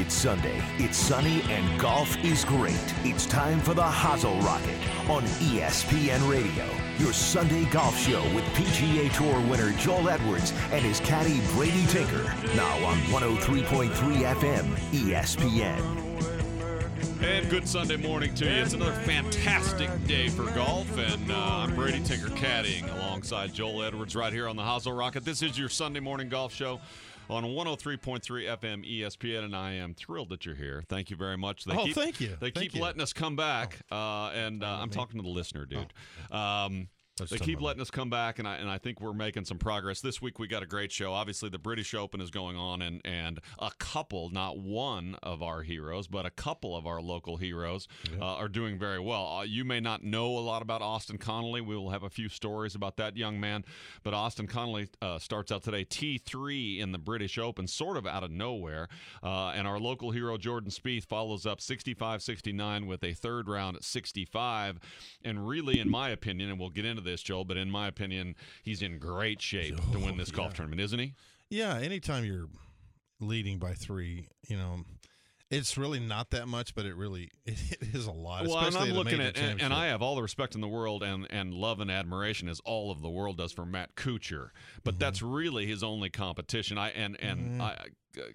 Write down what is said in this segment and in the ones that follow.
It's Sunday, it's sunny, and golf is great. It's time for the Hozel Rocket on ESPN Radio, your Sunday golf show with PGA Tour winner Joel Edwards and his caddy Brady Tinker. Now on 103.3 FM, ESPN. And good Sunday morning to you. It's another fantastic day for golf, and uh, I'm Brady Tinker caddying alongside Joel Edwards right here on the Hozel Rocket. This is your Sunday morning golf show on 103.3 FM ESPN, and I am thrilled that you're here. Thank you very much. They oh, keep, thank you. They thank keep you. letting us come back, oh. uh, and uh, I'm talking to the listener, dude. Oh. Um, they keep letting us come back, and I and I think we're making some progress. This week we got a great show. Obviously, the British Open is going on, and and a couple, not one of our heroes, but a couple of our local heroes uh, are doing very well. Uh, you may not know a lot about Austin Connolly. We will have a few stories about that young man, but Austin Connolly uh, starts out today T three in the British Open, sort of out of nowhere, uh, and our local hero Jordan Spieth follows up 65-69 with a third round at 65, and really, in my opinion, and we'll get into this this, Joel, but in my opinion, he's in great shape oh, to win this golf tournament, isn't he? Yeah. Anytime you're leading by three, you know, it's really not that much, but it really it is a lot. Well, and I'm looking at, and, and, I have all the respect in the world and and love and admiration as all of the world does for Matt Kuchar, but mm-hmm. that's really his only competition. I and and mm-hmm. I.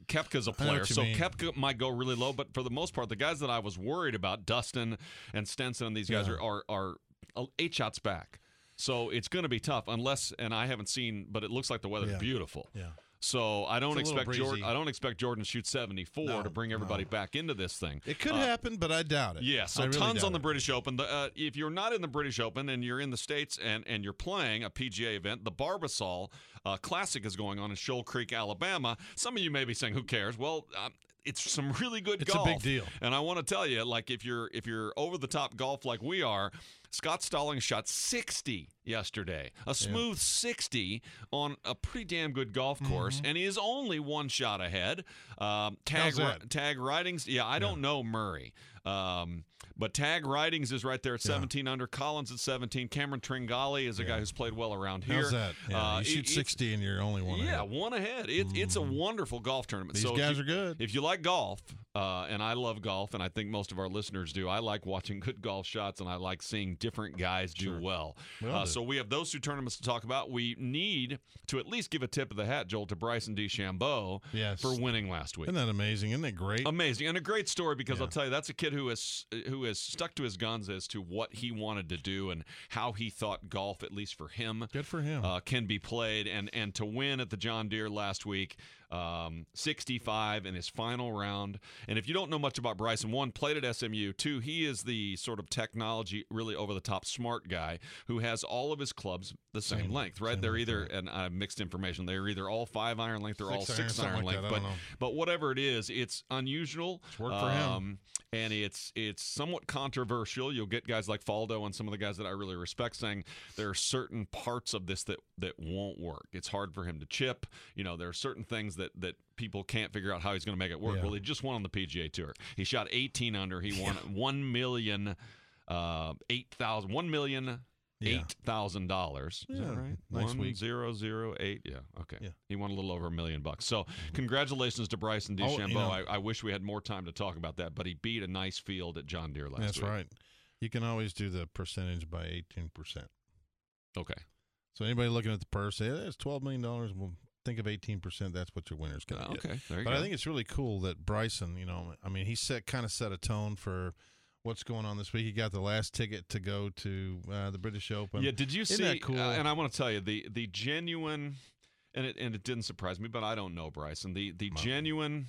Koepka's a player, so mean. Koepka might go really low, but for the most part, the guys that I was worried about, Dustin and Stenson, and these guys yeah. are, are are eight shots back. So it's going to be tough unless, and I haven't seen, but it looks like the weather's yeah. beautiful. Yeah. So I don't expect Jordan. I don't expect Jordan to shoot 74 no, to bring everybody no. back into this thing. It could uh, happen, but I doubt it. Yeah. So really tons on the British Open. The, uh, if you're not in the British Open and you're in the states and and you're playing a PGA event, the Barbasol uh, Classic is going on in Shoal Creek, Alabama. Some of you may be saying, "Who cares?" Well, um, it's some really good it's golf. It's a big deal. And I want to tell you, like if you're if you're over the top golf like we are, Scott Stallings shot 60 yesterday, a smooth yeah. 60 on a pretty damn good golf course, mm-hmm. and he is only one shot ahead. Um, tag tag Ridings, yeah, I don't know Murray. Um, but Tag Ridings is right there at 17 yeah. under. Collins at 17. Cameron Tringali is a guy who's played well around here. How's that? Uh, you shoot it, 60 and you're only one yeah, ahead. one ahead. It, mm. It's a mm-hmm. wonderful golf tournament. These so guys you, are good. If you like golf, uh, and I love golf, and I think most of our listeners do, I like watching good golf shots, and I like seeing different guys do sure. well. Uh, so we have those two tournaments to talk about. We need to at least give a tip of the hat, Joel, to Bryson DeChambeau yes. for winning last week. Isn't that amazing? Isn't that great? Amazing. And a great story because I'll tell you, that's a kid who is who has stuck to his guns as to what he wanted to do and how he thought golf, at least for him, good for him, uh, can be played. And and to win at the John Deere last week, um, 65 in his final round. And if you don't know much about Bryson, one played at SMU. Two, he is the sort of technology, really over the top smart guy who has all of his clubs the same, same length, right? Same they're either and I have mixed information. They're either all five iron length or all six iron, iron like length. But but whatever it is, it's unusual. It's worked for um, him and it's it's somewhat controversial. You'll get guys like Faldo and some of the guys that I really respect saying there are certain parts of this that that won't work. It's hard for him to chip. You know, there are certain things that that people can't figure out how he's going to make it work. Yeah. Well, he just won on the PGA Tour. He shot 18 under. He won yeah. one million, uh, eight thousand, one million eight thousand dollars. Is yeah, that right? Nice One week. zero zero eight. Yeah. Okay. Yeah. He won a little over a million bucks. So congratulations to Bryson DeChambeau. Oh, you know, I, I, wish we had more time to talk about that, but he beat a nice field at John Deere last that's week. That's right. You can always do the percentage by eighteen percent. Okay. So anybody looking at the purse, say that's twelve million dollars. Well, think of eighteen percent. That's what your winner's going to get. Okay. but go. I think it's really cool that Bryson. You know, I mean, he set kind of set a tone for what's going on this week. He got the last ticket to go to uh, the British Open. Yeah, did you Isn't see? That cool? Uh, and I want to tell you the the genuine, and it and it didn't surprise me, but I don't know Bryson. The the genuine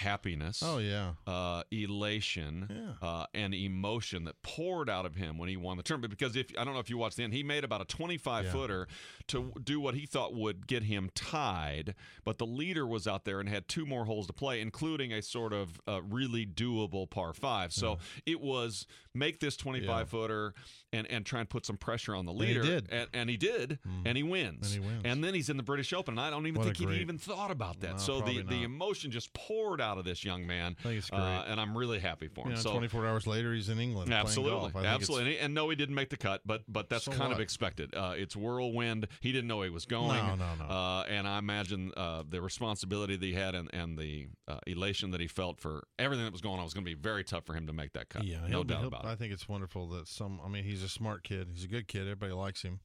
happiness. Oh yeah, uh, elation, yeah. uh, and emotion that poured out of him when he won the tournament. Because if I don't know if you watched the end, he made about a 25 yeah. footer to do what he thought would get him tied, but the leader was out there and had two more holes to play, including a sort of uh, really doable par five. So yeah. it was make this 25 footer and and try and put some pressure on the leader. And he did, and, and he, did mm. and he wins. And he wins. And then he's in the British Open. And I don't even what think he even thought about that. No, so the not. the emotion just poured out out of this young man. I think it's great. Uh, and I'm really happy for him. Know, so 24 hours later, he's in England. Absolutely, absolutely. And, and no, he didn't make the cut, but but that's So kind of expected. Uh, it's whirlwind. He didn't know he was going. No, no, no. Uh, and I imagine uh, the responsibility that he had and, and the uh, elation that he felt for everything that was going on was going to be very tough for him to make that cut. Yeah, no doubt about it. I think it's wonderful that some. I mean, he's a smart kid. He's a good kid. Everybody likes him.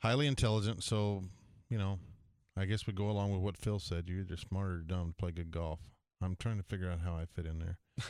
Highly intelligent. So, you know, I guess we go along with what Phil said. You're either smart or dumb to play good golf. I'm trying to figure out how I fit in there.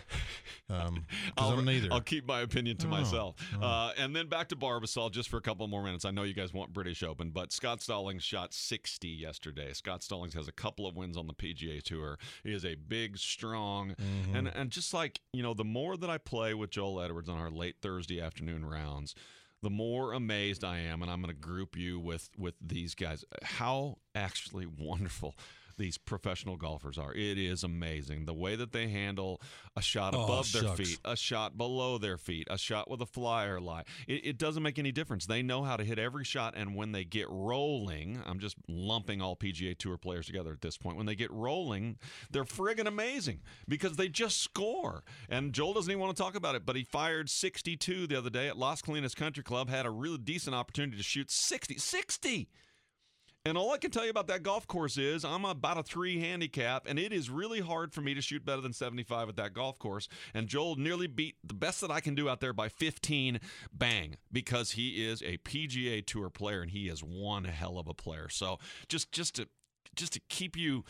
Um, I'll, I'm neither. I'll keep my opinion to Oh, myself. oh. Uh, and then back to Barbasol just for a couple more minutes. I know you guys want British Open, but Scott Stallings shot 60 yesterday. Scott Stallings has a couple of wins on the PGA Tour. He is a big, strong, Mhm. and and just like you know, the more that I play with Joel Edwards on our late Thursday afternoon rounds, the more amazed I am, and I'm going to group you with with these guys. How actually wonderful. These professional golfers are. It is amazing the way that they handle a shot Oh, above their feet, a shot below their feet, a shot with a flyer lie. It, it doesn't make any difference. They know how to hit every shot, and when they get rolling, I'm just lumping all PGA Tour players together at this point. When they get rolling, they're friggin' amazing because they just score. And Joel doesn't even want to talk about it, but he fired 62 the other day at Las Colinas Country Club, had a really decent opportunity to shoot 60. 60! And all I can tell you about that golf course is I'm about a three handicap, and it is really hard for me to shoot better than 75 at that golf course. And Joel nearly beat the best that I can do out there by 15 bang because he is a PGA Tour player and he is one hell of a player. So just just to just to keep you.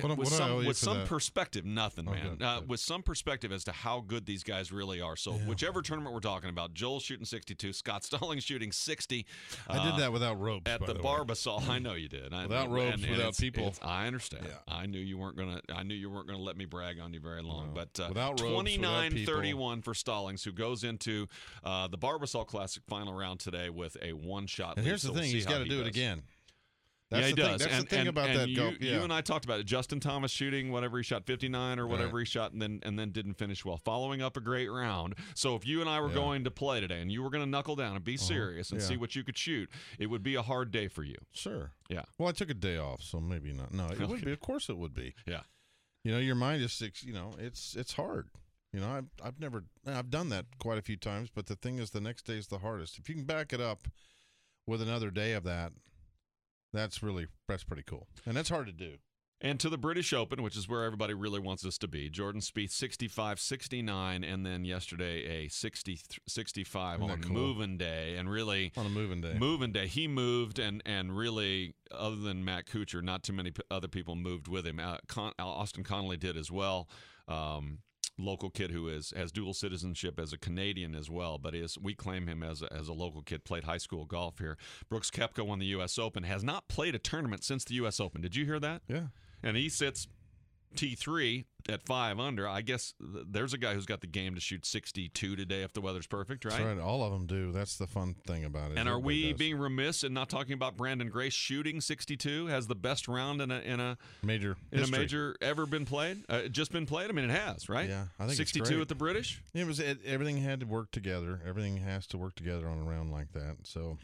What- with what do I owe some, with some perspective, nothing, Oh, man. good, Uh, good. with some perspective as to how good these guys really are. So, Yeah. whichever tournament we're talking about, Joel shooting 62, Scott Stallings shooting 60. I uh, did that without ropes. at the way. Barbasol. I know you did. I, Without and- ropes, and without it's- people. it's- I understand. Yeah. I knew you weren't gonna. I knew you weren't gonna let me brag on you very long. No. But uh, Without ropes, without 29 people. 31 for Stallings, who goes into uh, the Barbasol Classic final round today with a one shot. And here's the thing: he's got to do it again. That's yeah, he the thing. does. That's and, the thing and- about and that you. Yeah. you and I talked about it. Justin Thomas shooting whatever he shot, 59 or whatever Right. he shot, and then and then didn't finish well, following up a great round. So if you and I were Yeah. going to play today, and you were going to knuckle down and be uh-huh. serious and Yeah. see what you could shoot, it would be a hard day for you. Sure. Yeah. Well, I took a day off, so maybe not. No, it would be. Of course, it would be. Yeah. You know, your mind is six. You know, it's it's hard. You know, I've I've never I've done that quite a few times, but the thing is, the next day is the hardest. If you can back it up with another day of that, that's really that's pretty cool, and that's hard to do. And to the British Open, which is where everybody really wants us to be. Jordan Spieth 65, 69, and then yesterday a 60, 65 on cool? moving day. And really, On a moving day. moving day, he moved, and and really, other than Matt Kuchar, not too many p- other people moved with him. Uh, Con- Austin Connolly did as well. Um, local kid who is has dual citizenship as a Canadian as well, but is we claim him as a, as a local kid. Played high school golf here. Brooks Koepka won the U.S. Open. Has not played a tournament since the U.S. Open. Did you hear that? Yeah. and he sits T3 at five under. I guess there's a guy who's got the game to shoot 62 today if the weather's perfect, right? That's right. All of them do. That's the fun thing about it. And are Everybody we does. being remiss in not talking about Branden Grace shooting 62? Has the best round in a in a major in history. a major ever been played? Uh, just been played? I mean, it has, right? Yeah, I think it's 62 great. at the British. It was it, everything had to work together. Everything has to work together on a round like that. So,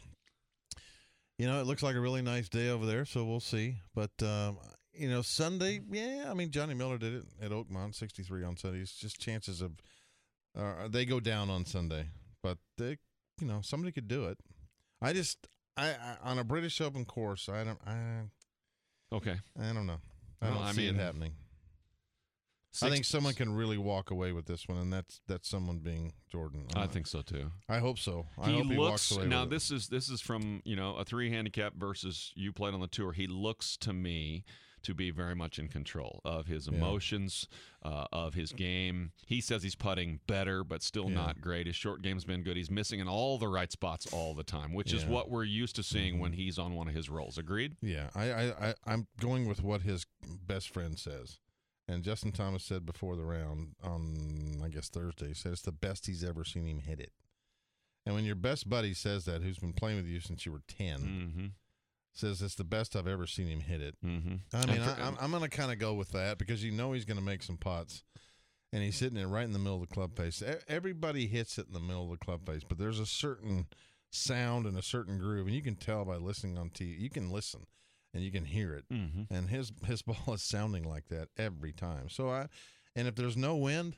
you know, it looks like a really nice day over there. So we'll see. But um, you know, Sunday, yeah. I mean, Johnny Miller did it at Oakmont, sixty-three on Sunday. It's just chances of uh, they go down on Sunday, but they, you know, somebody could do it. I just, I, I on a British Open course, I don't, I, Okay. I don't know. I don't I see mean, it happening. I think someone can really walk away with this one, and that's that's someone being Jordan. I Uh, think so too. I hope so. I he hope he looks walks away now. This is this is from you know a three handicap versus you played on the tour. He looks to me to be very much in control of his Yeah. emotions, uh, of his game. He says he's putting better, but still Yeah. not great. His short game's been good. He's missing in all the right spots all the time, which is what we're used to seeing Mhm. when he's on one of his rolls. Agreed? Yeah, I, I, I, I'm going with what his best friend says. And Justin Thomas said before the round on, I guess Thursday, he said it's the best he's ever seen him hit it. And when your best buddy says that, who's been playing with you since you were 10, Mm-hmm. Says it's the best I've ever seen him hit it. Mm-hmm. I mean, I, I'm, I'm going to kind of go with that because you know he's going to make some pots, And he's hitting it right in the middle of the club face. Everybody hits it in the middle of the club face, but there's a certain sound and a certain groove, and you can tell by listening on TV. You can listen, and you can hear it. Mm-hmm. And his his ball is sounding like that every time. So I, and if there's no wind,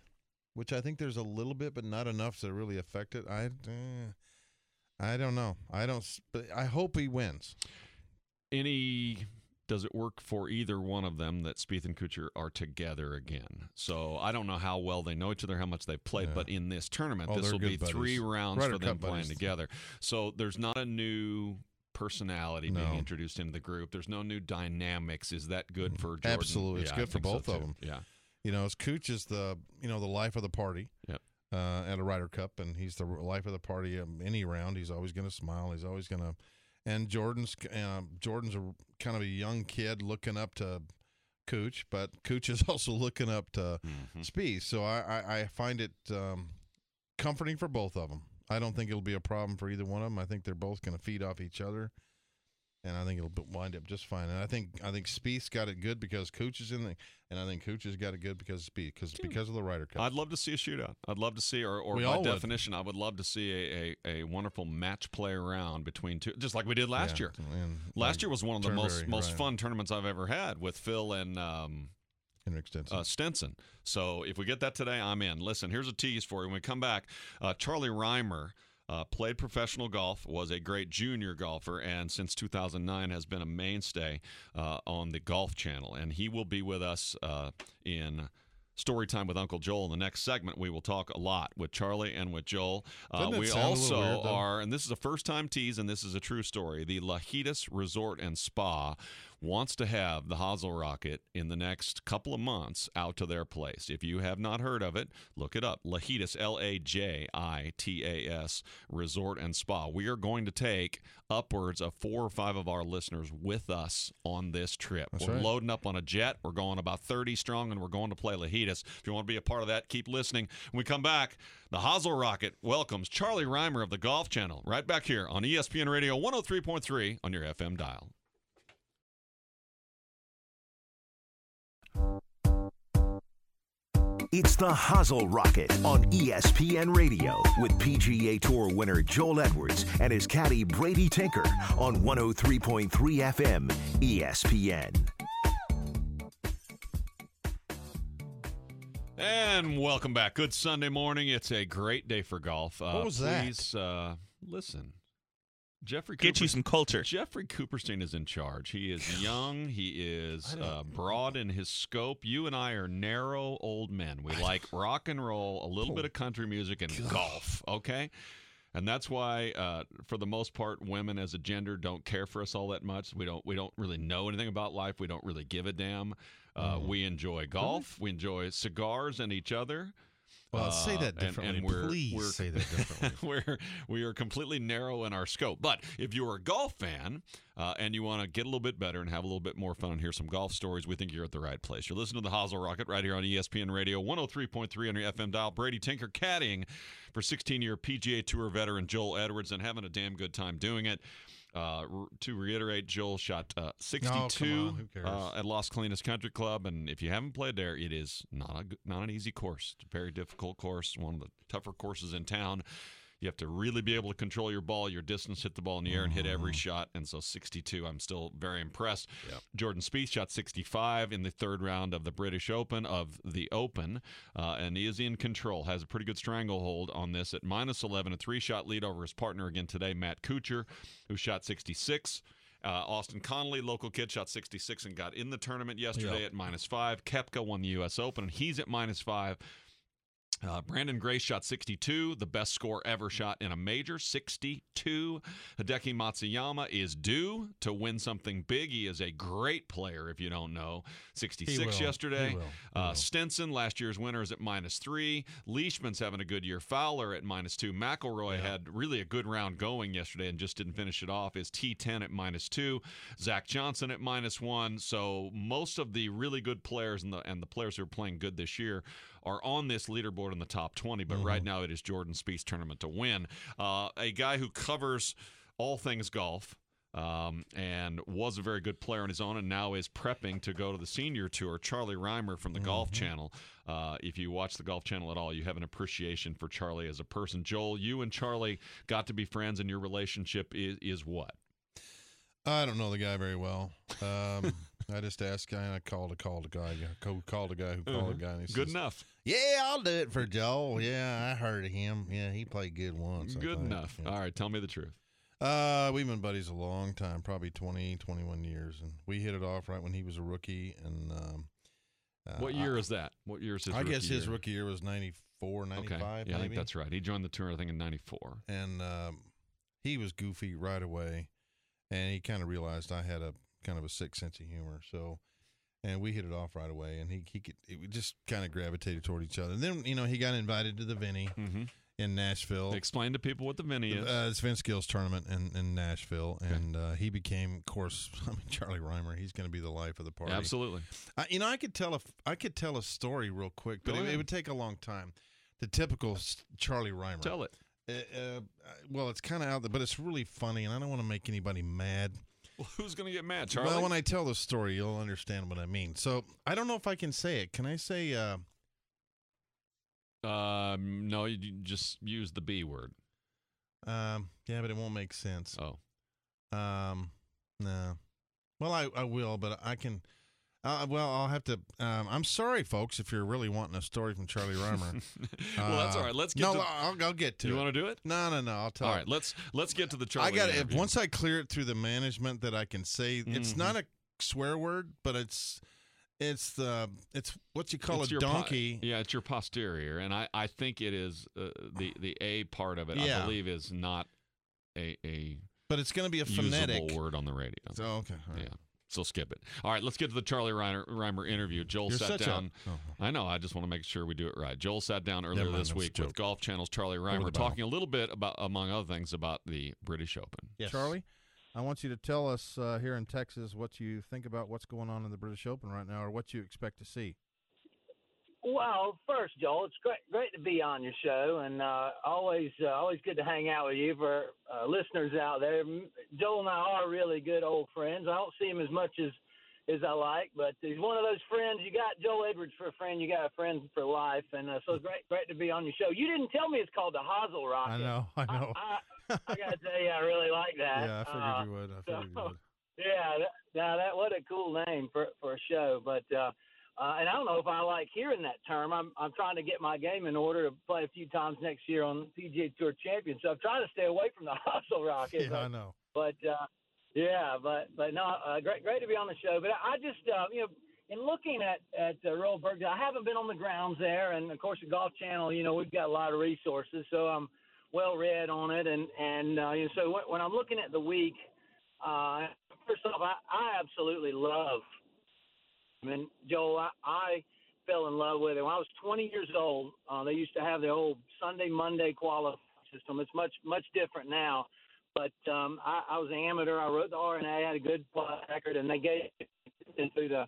which I think there's a little bit, but not enough to really affect it. I, eh, I don't know. I don't. But I hope he wins. Any does it work for either one of them that Spieth and Kuchar are together again? So I don't know how well they know each other, how much they've played, Yeah. but in this tournament, Oh, this will be good three rounds Ryder for them Cup playing buddies. together. So there's not a new personality being introduced into the group. There's no new dynamics. Is that good for Jordan? Absolutely. It's Yeah, good for think so, both of them. Yeah. You know, as Cooch is the you know the life of the party. Yep. Uh, at a Ryder Cup, and he's the life of the party. Um, any round, he's always going to smile. He's always going to. And Jordan's uh, Jordan's a kind of a young kid looking up to Cooch, but Cooch is also looking up to Mhm. Spieth. So I, I, I find it um, comforting for both of them. I don't think it'll be a problem for either one of them. I think they're both going to feed off each other, and I think it'll wind up just fine. And I think I think Spieth's got it good because Cooch is in the, and I think Cooch has got it good because of Spieth, because because of the Ryder Cup. I'd love to see a shootout. I'd love to see, or, or We by all would. definition, I would love to see a, a, a wonderful match play around between two, just like we did last Yeah, year. Last like, year was one of the most most right. fun tournaments I've ever had with Phil and um, Henrik Stenson. uh, Stenson. So if we get that today, I'm in. Listen, here's a tease for you. When we come back, uh, Charlie Rymer. Uh, played professional golf, was a great junior golfer, and since 2009 has been a mainstay uh, on the Golf Channel. And he will be with us uh, in Story Time with Uncle Joel. In the next segment, we will talk a lot with Charlie and with Joel. Uh, we sound a little also weird, are, and this is a first time tease, and this is a true story. The Lajitas Resort and Spa wants to have the Hozel Rocket in the next couple of months out to their place. If you have not heard of it, look it up. Lajitas, L A J I T A S, Resort and Spa. We are going to take upwards of four or five of our listeners with us on this trip. That's we're right. loading up on a jet. We're going about 30 strong, and we're going to play Lajitas. If you want to be a part of that, keep listening. When we come back, the Hozel Rocket welcomes Charlie Rymer of the Golf Channel right back here on ESPN Radio 103.3 on your FM dial. It's the Hozel Rocket on ESPN Radio with PGA Tour winner Joel Edwards and his caddy Brady Tinker on 103.3 FM ESPN. And welcome back. Good Sunday morning. It's a great day for golf. Uh, What was that? please, uh, listen. Jeffrey Get you some culture. Jeffrey Cooperstein is in charge. He is young. He is uh, broad in his scope. You and I are narrow old men. We like rock and roll, a little bit of country music, and golf. Okay. And that's why, uh, for the most part, women as a gender don't care for us all that much. We don't. We don't really know anything about life. We don't really give a damn. Uh, Mm. We enjoy golf. We enjoy cigars and each other. Well, say Uh, that differently. and we're- Please we're- say that differently. we're we are completely narrow in our scope. But if you're a golf fan uh, and you want to get a little bit better and have a little bit more fun and hear some golf stories, we think you're at the right place. You're listening to the Hozel Rocket right here on ESPN Radio 103.3 on your FM dial. Brady Tinker caddying for 16-year PGA Tour veteran Joel Edwards and having a damn good time doing it. Uh, to reiterate, Joel shot uh, 62 on, who cares? uh, at Las Colinas Country Club, and if you haven't played there, it is not a not an easy course. It's a very difficult course, one of the tougher courses in town. You have to really be able to control your ball, your distance, hit the ball in the air, and hit every shot. And so 62, I'm still very impressed. Yep. Jordan Spieth shot 65 in the third round of the British Open of the Open, uh, and he is in control. Has a pretty good stranglehold on this at minus 11, a three-shot lead over his partner again today, Matt Kuchar, who shot 66. Uh, Austin Connolly, local kid, shot 66 and got in the tournament yesterday Yep. at minus five. Koepka won the U.S. Open, and he's at minus five. Uh, Branden Grace shot 62, the best score ever shot in a major, 62. Hideki Matsuyama is due to win something big. He is a great player, if you don't know. 66 He will. yesterday. He will. He Uh, will. Stenson, last year's winner, is at minus three. Leishman's having a good year. Fowler at minus two. McIlroy Yeah. had really a good round going yesterday and just didn't finish it off. Is T10 at minus two. Zach Johnson at minus one. So most of the really good players and the and the players who are playing good this year are on this leaderboard in the top 20. But Mm-hmm. right now it is Jordan Spieth's tournament to win. Uh, a guy who covers all things golf um, and was a very good player on his own, and now is prepping to go to the senior tour. Charlie Rymer from the Golf Channel. Uh, if you watch the Golf Channel at all, you have an appreciation for Charlie as a person. Joel, you and Charlie got to be friends, and your relationship is is what? I don't know the guy very well. Um, I just asked guy and I called a called a guy. Called, called a guy who called a guy. And he Good says, enough. Yeah, I'll do it for Joel. Yeah, I heard of him. Yeah, he played good once. Good enough. Yeah. All right, tell me the truth. Uh, we've been buddies a long time, probably 20, 21 years, and we hit it off right when he was a rookie. And um, uh, What year is that? What year is his I, I guess his year? rookie year was 94, 95, Okay. Yeah, I think that's right. He joined the tour, I think, in 94. and um, he was goofy right away, and he kind of realized I had a kind of a sick sense of humor. So, and we hit it off right away, and he he could it, we just kind of gravitated toward each other. And then you know he got invited to the Vinny Mm-hmm. in Nashville. Explain to people what the Vinny is. Uh, it's Vince Gill's tournament in, in Nashville, and uh, he became, of course, I mean Charlie Rymer. He's going to be the life of the party. Absolutely. I, you know, I could tell a I could tell a story real quick, but it, it would take a long time. The typical Charlie Rymer. Tell it. Uh, uh, well, it's kind of out there, but it's really funny, and I don't want to make anybody mad. Well, who's going to get mad, Charlie? Well, when I tell the story, you'll understand what I mean. So I don't know if I can say it. Can I say? Uh, um, no, you you just use the B word. um, yeah, but it won't make sense. Oh. Um, no. Well, I, I will, but I can. Uh, well, I'll have to. Um, I'm sorry, folks, if you're really wanting a story from Charlie Rymer. well, that's all right. Let's get no, to. I'll, I'll get to you it. want to do it? No, no, no. I'll tell. All right, let's let's get to the Charlie. I got it. Once I clear it through the management that I can say it's Mhm. not a swear word, but it's it's the it's what you call It's a your po- donkey. yeah, it's your posterior, and I, I think it is uh, the the A part of it. I believe is not a a but it's going to be a phonetic. word on the radio. So okay, all right. Yeah, so skip it. All right, let's get to the Charlie Rymer, Rymer interview. Joel You're sat down. a. Oh, I know. I just want to make sure we do it right. Joel sat down earlier mind, this that was a week with. Golf Channel's Charlie the Rymer, bow. talking a little bit about, among other things, about the British Open. yes. Charlie, I want you to tell us uh, here in Texas what you think about what's going on in the British Open right now, or what you expect to see. Well, first, Joel, it's great great to be on your show, and uh, always uh, always good to hang out with you. For uh, listeners out there, Joel and I are really good old friends. I don't see him as much as as I like, but he's one of those friends. You got Joel Edwards for a friend, you got a friend for life, and uh, so it's great great to be on your show. You didn't tell me it's called the Hozel Rocket. I know, I know. I, I, I got to tell you, I really like that. yeah, I figured Uh, you would. I figured you would. yeah, that, now that what a cool name for for a show. But uh, uh, and I don't know if I like hearing that term. I'm I'm trying to get my game in order to play a few times next year on the PGA Tour Champion. So I'm trying to stay away from the hustle rocket. Yeah, I know. But uh, yeah, but but no, uh, great great to be on the show. But I, I just uh, you know. In looking at at uh, Royal Birkdale, I haven't been on the grounds there, and of course the Golf Channel. You know we've got a lot of resources, so I'm well read on it. And and uh, you know, so when, when I'm looking at the week, uh, first off, I, I absolutely love. Mean, Joel, I, I fell in love with it when I was 20 years old. Uh, they used to have the old Sunday Monday qualifying system. It's much much different now. But um, I, I was an amateur. I wrote the R&A, had a good record, and they gave it through the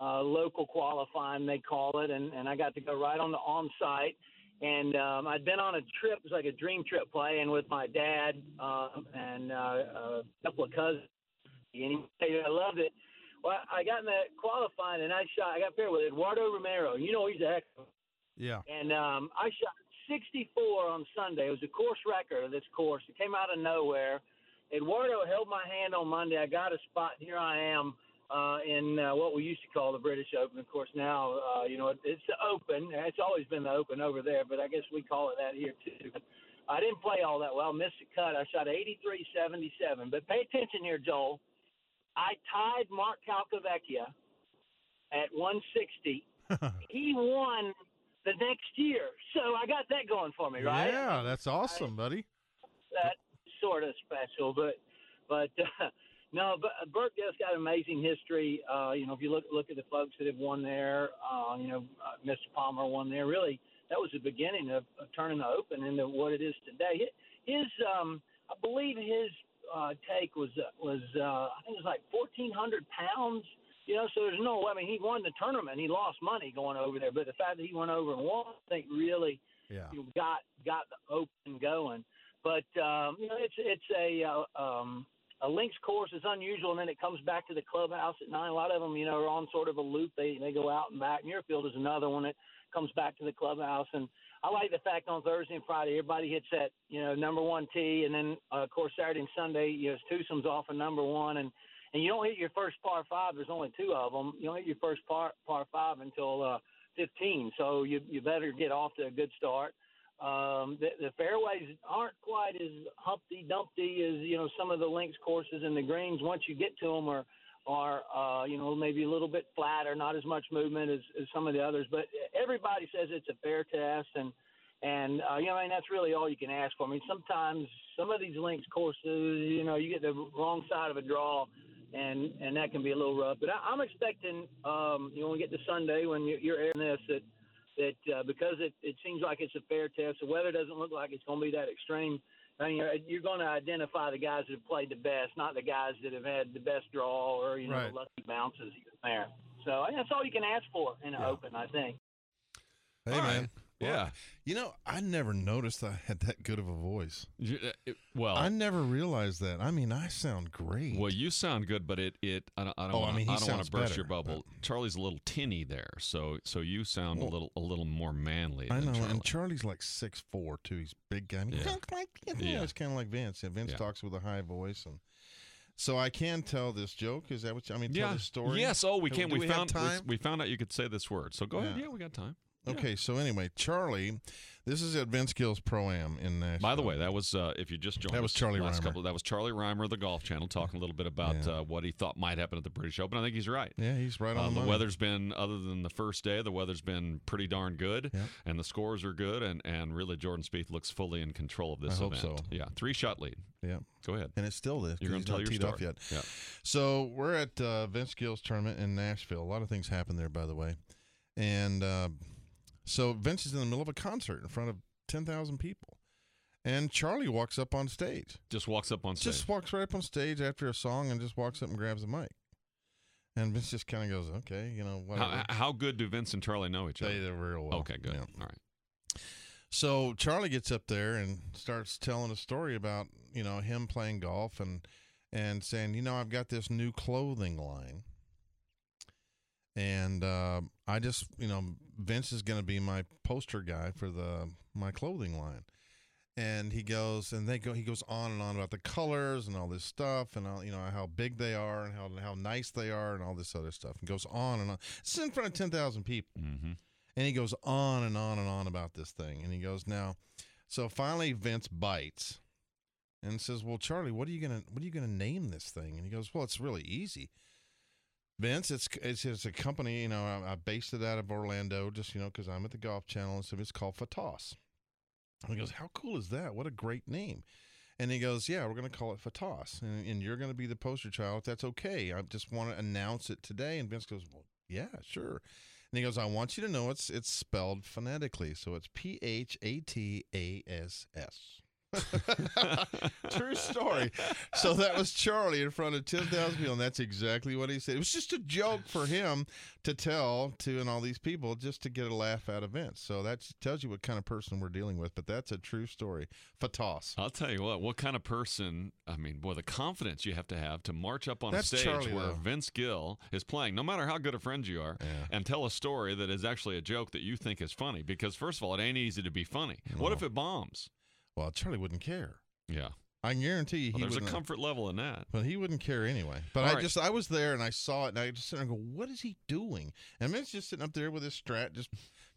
uh, local qualifying, they call it, and, and I got to go right on the on site. And um, I'd been on a trip, it was like a dream trip playing with my dad um, and uh, a couple of cousins. And I loved it. Well, I got in that qualifying, and I shot. I got paired with Eduardo Romero. You know he's a heck Yeah. and um, I shot 64 on Sunday. It was a course record of this course. It came out of nowhere. Eduardo held my hand on Monday. I got a spot. Here I am uh, in uh, what we used to call the British Open. Of course, now uh, you know it, it's the Open. It's always been the Open over there, but I guess we call it that here too. I didn't play all that well. Missed a cut. I shot 83.77. But pay attention here, Joel. I tied Mark Calcavecchia at 160 he won the next year. So I got that going for me, right? Yeah, that's awesome, buddy. That's sort of special, but but uh, no, but Birkdale's got an amazing history. Uh, you know, if you look look at the folks that have won there, uh, you know, uh, Mr. Palmer won there. Really, that was the beginning of, of turning the Open into what it is today. His, his um, I believe his uh, take was was uh, I think it was like fourteen hundred pounds. You know, so there's no. I mean, he won the tournament. He lost money going over there, but the fact that he went over and won, I think, really Yeah. you know, got got the open going. But um, you know, it's it's a uh, um, a links course is unusual, and then it comes back to the clubhouse at nine. A lot of them, you know, are on sort of a loop. They they go out and back. Muirfield is another one that comes back to the clubhouse, and I like the fact on Thursday and Friday everybody hits that you know number one tee, and then uh, of course Saturday and Sunday you know twosomes off of number one, and and you don't hit your first par five. There's only two of them. You don't hit your first par par five until uh, 15, so you you better get off to a good start. Um, the, the fairways aren't quite as Humpty Dumpty as you know some of the links courses and the greens. Once you get to them, are are uh, you know maybe a little bit flatter, not as much movement as, as some of the others. But everybody says it's a fair test, and and uh, you know I mean that's really all you can ask for. I mean sometimes some of these links courses, you know, you get the wrong side of a draw. And and that can be a little rough, but I, I'm expecting, um, you know, when we get to Sunday when you, you're airing this, that that uh, because it, it seems like it's a fair test, the weather doesn't look like it's going to be that extreme. I mean, you're, you're going to identify the guys that have played the best, not the guys that have had the best draw or you know right. lucky bounces there. So that's all you can ask for in an yeah. open, I think. Hey all man, right. Yeah. You know, I never noticed I had that good of a voice. Uh, well, I never realized that. I mean, I sound great. Well, you sound good, but it it I don't, I don't oh, want I mean, to burst better, your bubble. But... Charlie's a little tinny there, so so you sound a little a little more manly. I know, Charlie. and Charlie's like six four too. He's big guy. I mean, yeah. like yeah. it's kind of like Vince. Yeah, Vince yeah. talks with a high voice and. So I can tell this joke. Is that what you, I mean? Tell the story. Yes. Oh, we can. We, we, found we, we, found out you could say this word. So go ahead. Yeah, we got time. Okay, yeah. so anyway, Charlie, this is at Vince Gill's Pro Am in Nashville. By the way, that was uh, if you just joined. That was Charlie last Rymer. Couple, that was Charlie Rymer of the Golf Channel talking a little bit about yeah. uh, what he thought might happen at the British Open. I think he's right. Yeah, he's right on uh, the, the weather's been other than the first day, the weather's been pretty darn good, yeah. and the scores are good, and and really Jordan Spieth looks fully in control of this I event. Hope so. Yeah, three shot lead. Yeah, go ahead. And it's still this. You're going to tell your story. Off yet. Yeah. So we're at uh, Vince Gill's tournament in Nashville. A lot of things happen there, by the way, and. So Vince is in the middle of a concert in front of 10,000 people. And Charlie walks up on stage. Just walks up on stage. Just walks right up on stage after a song and just walks up and grabs the mic. And Vince just kind of goes, okay, you know, how, how, good do Vince and Charlie know each other? They, they're real well. Okay, good. Yeah. All right. So Charlie gets up there and starts telling a story about, you know, him playing golf and and saying, you know, I've got this new clothing line and uh, I just you know Vince is going to be my poster guy for the my clothing line, and he goes and they go he goes on and on about the colors and all this stuff and all, you know how big they are and how how nice they are and all this other stuff and goes on and on. It's in front of ten thousand people, mm-hmm. and he goes on and on and on about this thing, and he goes now, so finally Vince bites. And says, "Well, Charlie, what are you gonna what are you gonna name this thing?" And he goes, "Well, it's really easy. Vince, it's, it's it's a company. You know, I, I based it out of Orlando, just you know, because I'm at the Golf Channel, and so it's called Fatos. And he goes, "How cool is that? What a great name!" And he goes, "Yeah, we're going to call it Fatos, and, and you're going to be the poster child. That's okay, I just want to announce it today." And Vince goes, "Well, yeah, sure." And he goes, "I want you to know it's it's spelled phonetically, so it's P H A T A S S." True story. So that was Charlie in front of 10,000 people, and that's exactly what he said. It was just a joke for him to tell to and all these people just to get a laugh out of Vince. So that tells you what kind of person we're dealing with, but that's a true story. Fatos. I'll tell you what, what kind of person, I mean, boy, the confidence you have to have to march up on that's a stage Charlie, where though. Vince Gill is playing, no matter how good a friend you are, yeah. and tell a story that is actually a joke that you think is funny. Because, first of all, it ain't easy to be funny. What if it bombs? Well, Charlie wouldn't care. Yeah. I guarantee you, well, he there's a comfort level in that. But he wouldn't care anyway. But All I right. just, I was there and I saw it, and I just sit there and go, "What is he doing?" And Vince just sitting up there with his strat, just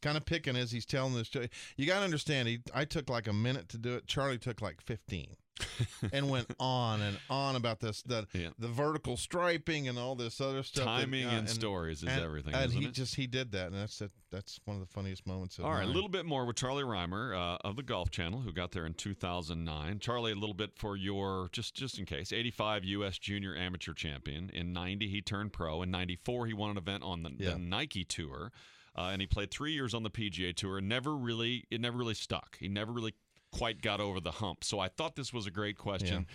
kind of picking as he's telling this. You got to understand, he, I took like a minute to do it. Charlie took like fifteen, and went on and on about this, the Yeah. the vertical striping and all this other stuff. that- Timing uh, and, stories is and- everything, And he it? just he did that, and that's that, that's one of the funniest moments. Of All right, a little bit more with Charlie Rymer uh, of the Golf Channel, who got there in 2009. Charlie, a little bit for your just just in case, 85 U.S. Junior Amateur Champion. In 90, he turned pro. In 94, he won an event on the, Yeah. the Nike Tour, uh, and he played three years on the PGA Tour. And never really, it never really stuck. He never really quite got over the hump. So I thought this was a great question.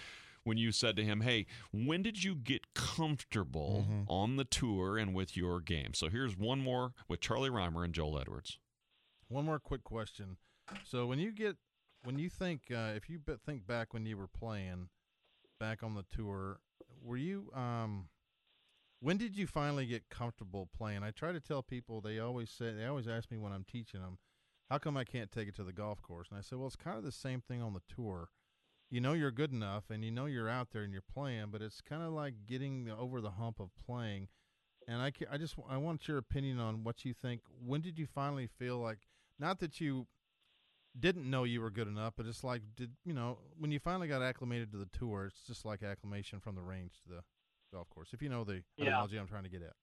When you said to him, "Hey, when did you get comfortable Mm-hmm. on the tour and with your game?" So here's one more with Charlie Reimer and Joel Edwards. One more quick question. So when you get when you think uh, if you think back when you were playing, back on the tour, were you um when did you finally get comfortable playing? I try to tell people they always say they always ask me when I'm teaching them, how come I can't take it to the golf course? And I said, well, it's kind of the same thing on the tour. You know you're good enough and you know you're out there and you're playing, but it's kind of like getting over the hump of playing. And I, I just I want your opinion on what you think. When did you finally feel like not that you didn't know you were good enough, but it's like did you know when you finally got acclimated to the tour, it's just like acclimation from the range to the golf course. If you know the yeah. analogy I'm trying to get at.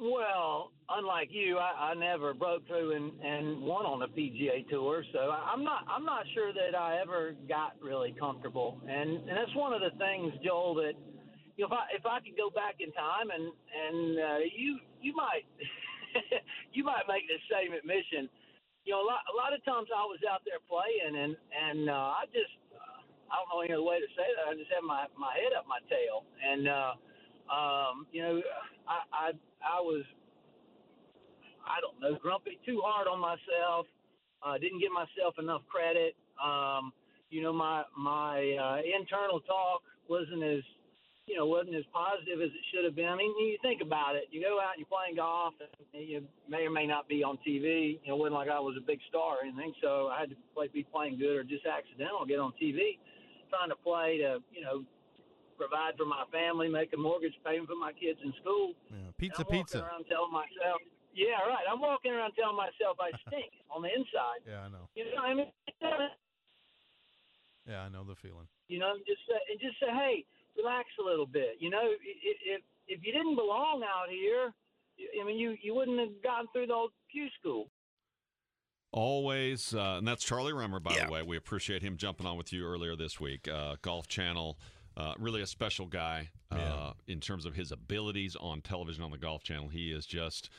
Well, unlike you, I, I never broke through and, and won on a PGA tour, so I'm not I'm not sure that I ever got really comfortable, and and that's one of the things, Joel, that you know, if I if I could go back in time and and uh, you you might you might make the same admission. You know, a lot a lot of times I was out there playing and and uh, I just uh, I don't know any other way to say that. I just had my my head up my tail and. uh um, you know, I, I I was I don't know grumpy too hard on myself. Uh, didn't give myself enough credit. Um, you know, my my uh, internal talk wasn't as you know wasn't as positive as it should have been. I mean, you think about it. You go out and you're playing golf, and you may or may not be on TV. You know, it wasn't like I was a big star or anything, so I had to play, be playing good or just accidental get on TV, trying to play to you know provide for my family, make a mortgage payment for my kids in school. Yeah, pizza, I'm pizza. Around telling myself, yeah, right. I'm walking around telling myself I stink on the inside. Yeah, I know. You know, I mean, yeah, I know the feeling. You know, just say, and just say, hey, relax a little bit. You know, if if you didn't belong out here, I mean, you you wouldn't have gotten through the old Q school. Always, uh, and that's Charlie Rymer, by yeah. the way. We appreciate him jumping on with you earlier this week. Uh, Golf Channel uh, really a special guy uh, yeah. in terms of his abilities on television on the Golf Channel. He is just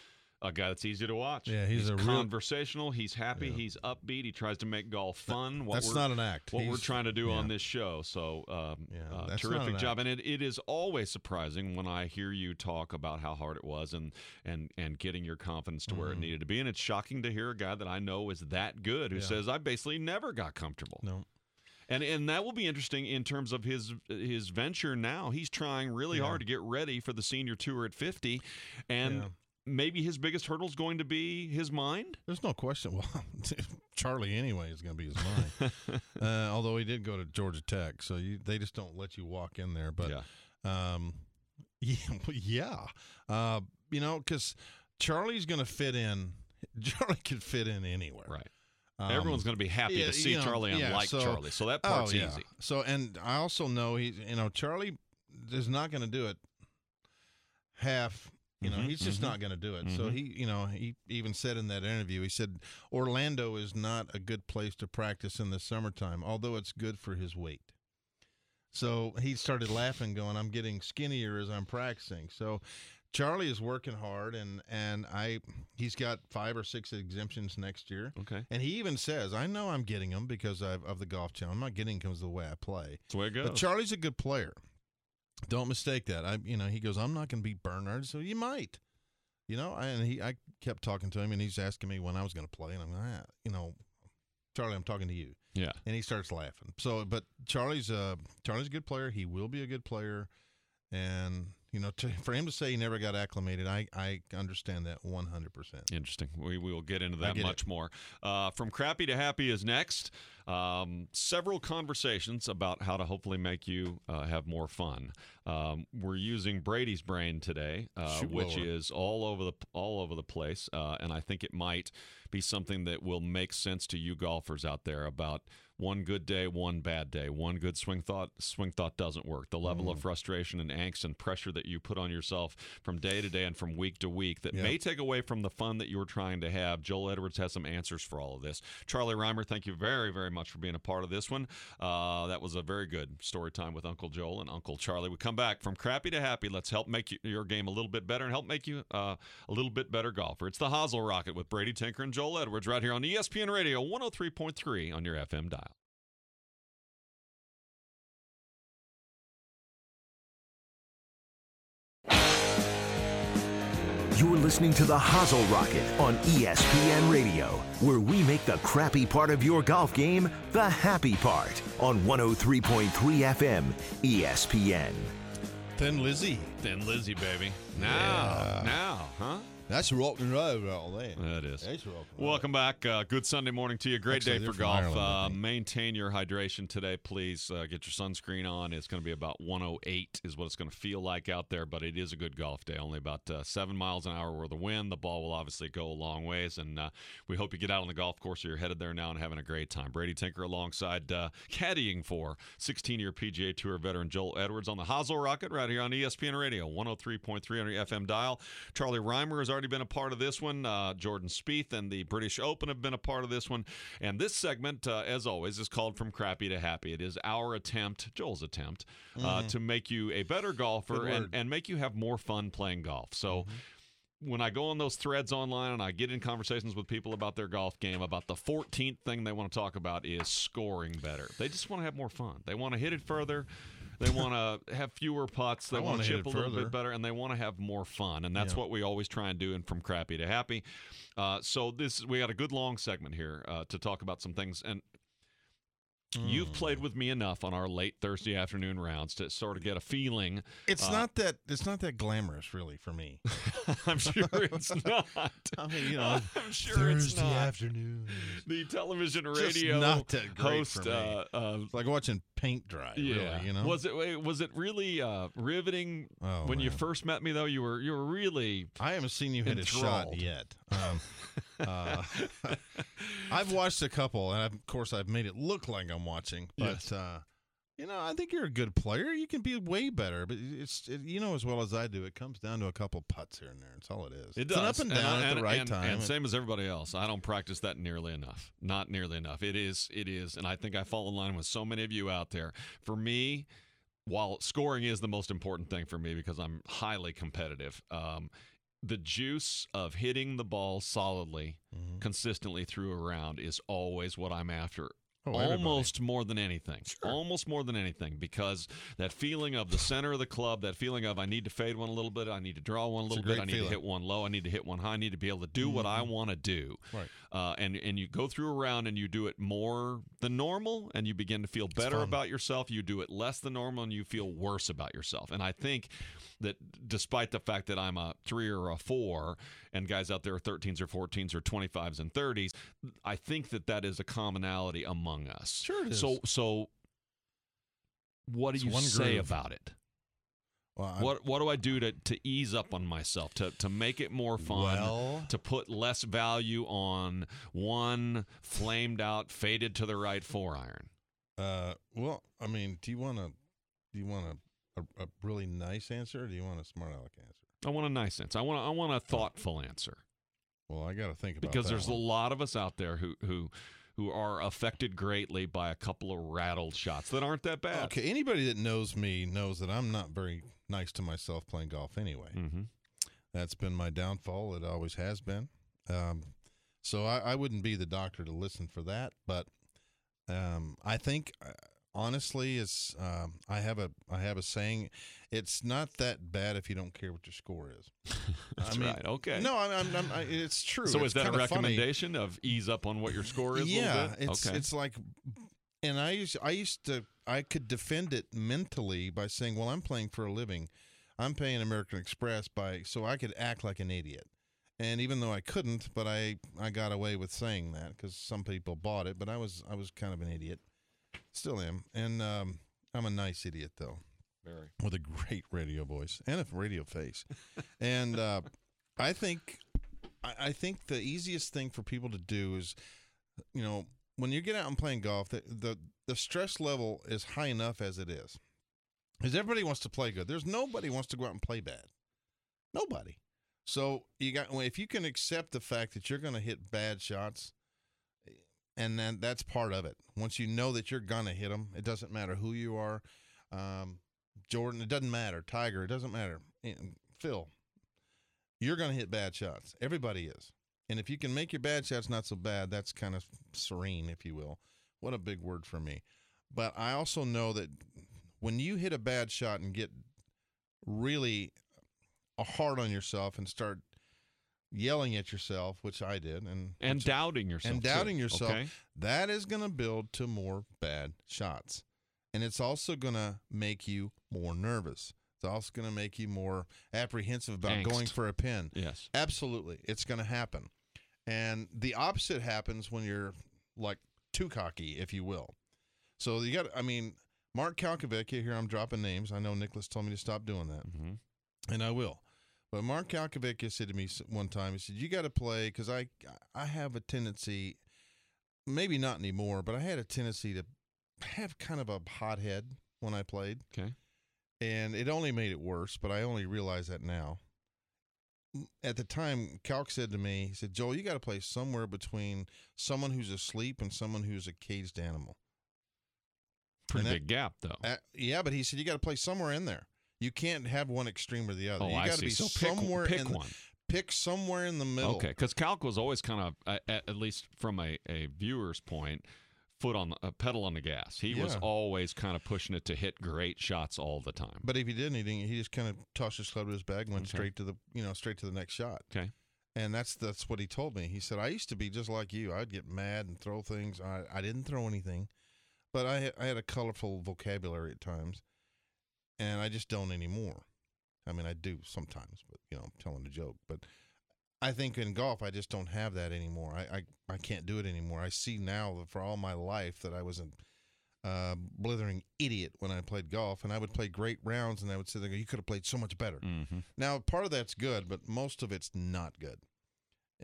a guy that's easy to watch. Yeah, he's, he's a conversational. Real... He's happy. Yeah. He's upbeat. He tries to make golf fun. What that's not an act. What he's... we're trying to do yeah. on this show. So, um, yeah, uh, terrific job. And it, it is always surprising when I hear you talk about how hard it was and and and getting your confidence to mm-hmm. where it mm-hmm. needed to be. And it's shocking to hear a guy that I know is that good who says I basically never got comfortable. No and and that will be interesting in terms of his his venture now. He's trying really yeah. hard to get ready for the senior tour at 50, and. Yeah. Maybe his biggest hurdle is going to be his mind. There's no question. Well, Charlie anyway is going to be his mind. uh, although he did go to Georgia Tech, so you, they just don't let you walk in there. But yeah, um, yeah, yeah. Uh, you know, because Charlie's going to fit in. Charlie could fit in anywhere. Right. Um, Everyone's going to be happy yeah, to see you know, Charlie and yeah, like so, Charlie, so that part's oh, yeah. easy. So, and I also know he, you know, Charlie is not going to do it half. You know, mm-hmm, he's just mm-hmm, not going to do it. Mm-hmm. So he, you know, he even said in that interview, he said Orlando is not a good place to practice in the summertime, although it's good for his weight. So he started laughing, going, "I'm getting skinnier as I'm practicing." So Charlie is working hard, and and I he's got five or six exemptions next year. Okay, and he even says, "I know I'm getting them because I've, of the golf channel. I'm not getting them because of the way I play. That's the way it goes." But Charlie's a good player. Don't mistake that. I, you know, he goes, "I'm not going to beat Bernard," so you might. You know, and he, I kept talking to him, and he's asking me when I was going to play, and I'm like, ah, you know, Charlie, I'm talking to you. Yeah. And he starts laughing. So, but Charlie's uh Charlie's a good player. He will be a good player, and you know, to, for him to say he never got acclimated, I, I understand that 100%. Interesting. We, we will get into that much it. more. Uh, from crappy to happy is next. Um, several conversations about how to hopefully make you uh, have more fun. Um, we're using Brady's brain today, uh, which is all over the all over the place, uh, and I think it might be something that will make sense to you golfers out there about one good day, one bad day, one good swing thought, swing thought doesn't work. The level mm. of frustration and angst and pressure that you put on yourself from day to day and from week to week that yep. may take away from the fun that you're trying to have. Joel Edwards has some answers for all of this. Charlie Rymer, thank you very, very much for being a part of this one. Uh, that was a very good story time with Uncle Joel and Uncle Charlie. We come back from crappy to happy. Let's help make you, your game a little bit better and help make you uh, a little bit better golfer. It's the Hozel Rocket with Brady Tinker and Joel Edwards right here on ESPN Radio 103.3 on your FM dial. Listening to the Hozel Rocket on ESPN Radio, where we make the crappy part of your golf game the happy part on 103.3 FM ESPN. Thin Lizzy. Thin Lizzy, baby. Now, now, huh? That's rock and roll all there. That is. That's rock. Welcome back. Uh, good Sunday morning to you. Great Actually, day for golf. Ireland, uh, maintain your hydration today, please. Uh, get your sunscreen on. It's going to be about 108 is what it's going to feel like out there, but it is a good golf day. Only about uh, seven miles an hour worth of wind. The ball will obviously go a long ways, and uh, we hope you get out on the golf course or you're headed there now and having a great time. Brady Tinker alongside uh, caddying for 16-year PGA Tour veteran Joel Edwards on the Hozel Rocket right here on ESPN Radio, 103.3 on your FM dial. Charlie Rymer has already been a part of this one. Uh, Jordan Spieth and the British Open have been a part of this one. And this segment, uh, as always, is called From Crappy to Happy. It is our attempt, Joel's attempt, uh, to make you a better golfer and, and make you have more fun playing golf. So when I go on those threads online and I get in conversations with people about their golf game, about the 14th thing they want to talk about is scoring better. They just want to have more fun. They want to hit it further. They want to have fewer putts. They want wanna chip a it little further. bit better, and they want to have more fun. And that's Yeah. what we always try and do. And from crappy to happy. Uh, so this we got a good long segment here uh, to talk about some things. And you've Mm. played with me enough on our late Thursday afternoon rounds to sort of get a feeling. It's Uh, not that. It's not that glamorous, really, for me. I'm sure it's not. I mean, you know, I'm sure it's not. afternoon. the television radio not that great host. for me. Uh, uh, It's like watching paint dry. yeah, Really, you know. was it was it really uh, riveting Oh, when you first met me? Though you were you were really I haven't seen you hit a shot yet. Um, uh, I've watched a couple, and I've, of course I've made it look like I'm watching. But Yes. uh, you know, I think you're a good player. You can be way better, but it's it, you know as well as I do. It comes down to a couple putts here and there. That's all it is. it it's does an up and down I- at the right and- time. And same as everybody else, I don't practice that nearly enough. Not nearly enough. It is it is, and I think I fall in line with so many of you out there. For me. While scoring is the most important thing for me because I'm highly competitive, um, the juice of hitting the ball solidly, Mhm. consistently through a round is always what I'm after. Oh, almost more than anything. Almost more than anything because that feeling of the center of the club, that feeling of I need to fade one a little bit, I need to draw one a It's a little bit, I need feeling. to hit one low, I need to hit one high, I need to be able to do what I want to do. Right. Uh, and and you go through a round and you do it more than normal, and you begin to feel better about yourself. You do it less than normal, and you feel worse about yourself. And I think that despite the fact that I'm a three or a four, and guys out there are 13s or 14s or 25s and 30s, I think that that is a commonality among us. Sure it is. So so, what do It's you say groove. about it? Well, What what do I do to, to ease up on myself to to make it more fun? Well- to put less value on one flamed out, faded to the right four iron. Uh, well, I mean, do you want to? Do you want a, a, a really nice answer, or do you want a smart aleck answer? I want a nice answer. I want a, I want a thoughtful answer Well, I got to think about it. because there's one. a lot of us out there who who who are affected greatly by a couple of rattled shots that aren't that bad. Okay, anybody that knows me knows that I'm not very nice to myself playing golf anyway. Mm-hmm. That's been my downfall. It always has been. Um, so I, I wouldn't be the doctor to listen for that, but um, I think uh, honestly, it's um, I have a I have a saying. It's not that bad if you don't care what your score is. That's I mean, right. Okay. No, I'm, I'm, I'm, I, it's true. So It's is that a kinda funny. recommendation of ease up on what your score is? a little Yeah, it's okay. it's like, and I used I used to I could defend it mentally by saying, well, I'm playing for a living, I'm paying American Express by so I could act like an idiot, and even though I couldn't, but I I got away with saying that because some people bought it, but I was I was kind of an idiot, still am, and um, I'm a nice idiot though Very. with a great radio voice and a radio face. and uh, I think I, I think the easiest thing for people to do is, you know, when you get out and playing golf, the the, the stress level is high enough as it is. Because everybody wants to play good. There's nobody wants to go out and play bad. Nobody. So you got if you can accept the fact that you're going to hit bad shots, and then that's part of it. Once you know that you're to hit them, it doesn't matter who you are. Um, Jordan, it doesn't matter. Tiger, it doesn't matter. Phil, you're to hit bad shots. Everybody is. And if you can make your bad shots not so bad, that's kind of serene, if you will. What a big word for me. But I also know that when you hit a bad shot and get really hard on yourself and start yelling at yourself, which I did, and and doubting yourself, and too, doubting yourself, okay? that is going to build to more bad shots. And it's also going to make you more nervous. It's also going to make you more apprehensive about Angst. going for a pin. Yes. Absolutely. It's going to happen. And the opposite happens when you're like too cocky, if you will. So you got, I mean, Mark Calcavecchia, here I'm dropping names. I know Nicholas told me to stop doing that, mm-hmm. and I will. But Mark Calcavecchia said to me one time, he said, "You got to play because I I have a tendency, maybe not anymore, but I had a tendency to have kind of a hot head when I played, Okay. and it only made it worse. But I only realize that now. At the time, Calc said to me, he said, "Joel, you got to play somewhere between someone who's asleep and someone who's a caged animal." Pretty that- big gap, though. Uh, yeah, but he said you got to play somewhere in there. You can't have one extreme or the other. oh, you got to be So pick, somewhere pick in one. pick somewhere in the middle. Okay, because Calc was always kind of, at, least from a, a viewer's point, foot on the uh, pedal on the gas. He was always kind of pushing it to hit great shots all the time. But if he didn't, he just kind of tossed his club to his bag and went Okay. straight to the you know straight to the next shot. Okay. And that's that's what he told me. He said I used to be just like you. I'd get mad and throw things. I I didn't throw anything, but I I had a colorful vocabulary at times, and I just don't anymore. I mean, I do sometimes, but you know, I'm telling a joke. But I think in golf, I just don't have that anymore. I I, I can't do it anymore. I see now that for all my life that I was a uh, blithering idiot when I played golf, and I would play great rounds, and I would sit there, and go, "You could have played so much better." Mm-hmm. Now, part of that's good, but most of it's not good.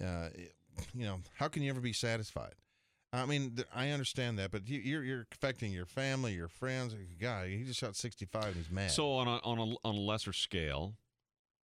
Uh, you know, how can you ever be satisfied? I mean, I understand that, but you, you're you're affecting your family, your friends. Guy, he just shot 65 and he's mad. So on a on a on a lesser scale,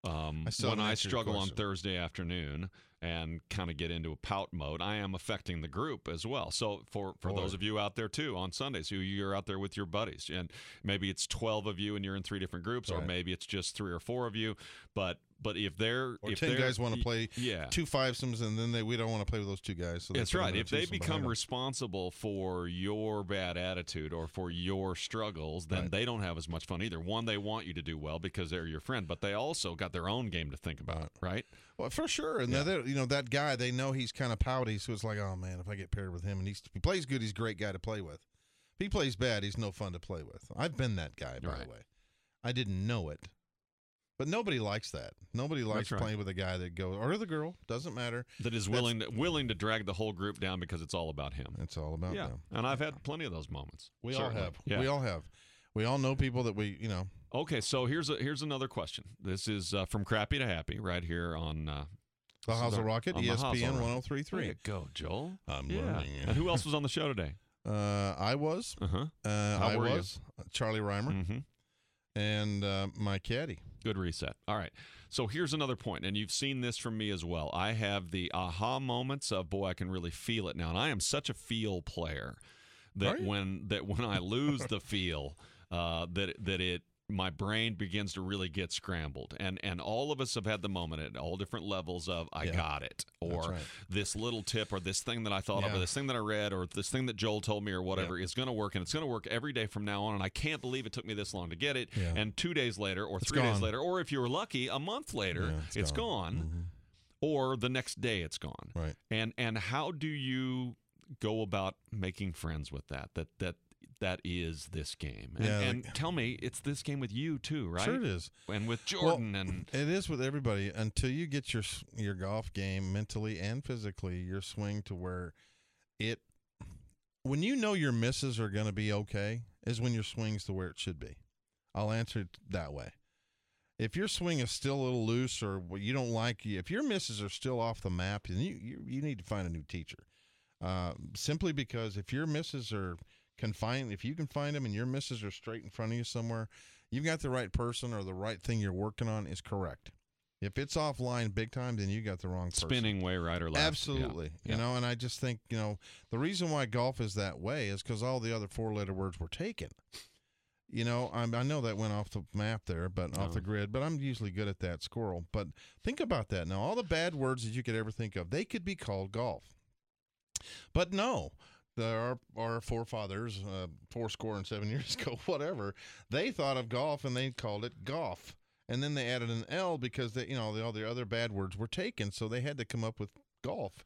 um, I when I struggle on. Thursday afternoon and kind of get into a pout mode, I am affecting the group as well. So for for Boy. those of you out there too on Sundays, who you're out there with your buddies, and maybe it's twelve of you and you're in three different groups, or maybe it's just three or four of you. But but if they're or if 10 they're- guys want to play yeah. two fivesomes, and then they we don't want to play with those two guys. So That's right. If they become responsible for your bad attitude or for your struggles, then Right. they don't have as much fun either. One, they want you to do well because they're your friend, but they also got their own game to think about, right? Well, for sure. And they're- you know that guy, they know he's kind of pouty, so it's like, oh man, if I get paired with him, and he's, he plays good, he's a great guy to play with. If he plays bad, he's no fun to play with. I've been that guy, by Right. the way. I didn't know it, but nobody likes that. Nobody likes right. playing with a guy that goes or the girl doesn't matter. That is willing to, willing to drag the whole group down because it's all about him. It's all about yeah, them. and I've had plenty of those moments. We all have. Yeah. We all have. We all know people that we, you know, Okay, so here's a here's another question. This is uh, from crappy to happy right here on uh, the Hozel our- Rocket, on the Hozel ESPN Rocket. one hundred three There you go, Joel. I'm yeah. learning. And who else was on the show today? Uh, I was. Uh huh. Uh, How I were you? was Charlie Rymer Mm-hmm. and uh, my caddy. Good reset. All right. So here's another point, and you've seen this from me as well. I have the aha moments of boy, I can really feel it now, and I am such a feel player that when that when I lose the feel, uh, that that it my brain begins to really get scrambled, and and all of us have had the moment at all different levels of I Yeah. got it, or right. this little tip, or this thing that I thought of, or this thing that I read, or this thing that Joel told me, or whatever is going to work, and it's going to work every day from now on. And I can't believe it took me this long to get it. Yeah. And two days later, or It's three days later, or if you were lucky, a month later, Yeah, it's it's gone, gone. Mhm. or the next day it's gone. Right. And and how do you go about making friends with that? That that that is this game. And, Yeah, and like- tell me, it's this game with you too, right? Sure it is. And with Jordan Well, and It is with everybody until you get your your golf game mentally and physically, your swing to where it when you know your misses are going to be okay is when your swing's to where it should be. I'll answer it that way. If your swing is still a little loose or what you don't like, if your misses are still off the map, then you you, you need to find a new teacher. Uh, simply because if your misses are confined, if you can find them and your misses are straight in front of you somewhere, you've got the right person or the right thing you're working on is correct. If it's offline big time, then you got the wrong person. spinning way right or left. Absolutely. Yeah. You know, and I just think, you know, the reason why golf is that way is because all the other four letter words were taken. You know, I'm, I know that went off the map there, but off Oh. the grid, but I'm usually good at that squirrel. But think about that now. All the bad words that you could ever think of, they could be called golf. But no, are our forefathers, uh, four score and seven years ago, whatever, they thought of golf and they called it golf. and then they added an L because they, you know, the, all the other bad words were taken, so they had to come up with golf.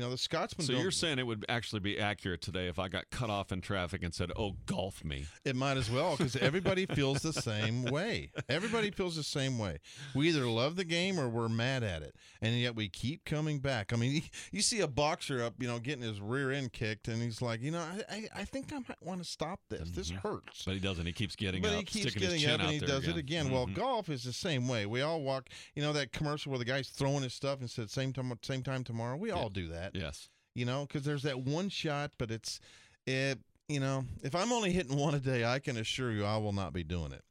You know, the Scotsman. So you're saying it would actually be accurate today if I got cut off in traffic and said, "Oh, golf me." It might as well because everybody feels the same way. Everybody feels the same way. We either love the game or we're mad at it, and yet we keep coming back. I mean, you see a boxer up, you know, getting his rear end kicked, and he's like, you know, I, I, think I might want to stop this. This hurts. But he doesn't. He keeps getting But up, he keeps getting up and he does again. it again. Well, Mhm. golf is the same way. We all walk, you know, that commercial where the guy's throwing his stuff and said same time, same time tomorrow. We all do that, yes. you know, because there's that one shot, but it's, it, you know, if I'm only hitting one a day, I can assure you I will not be doing it.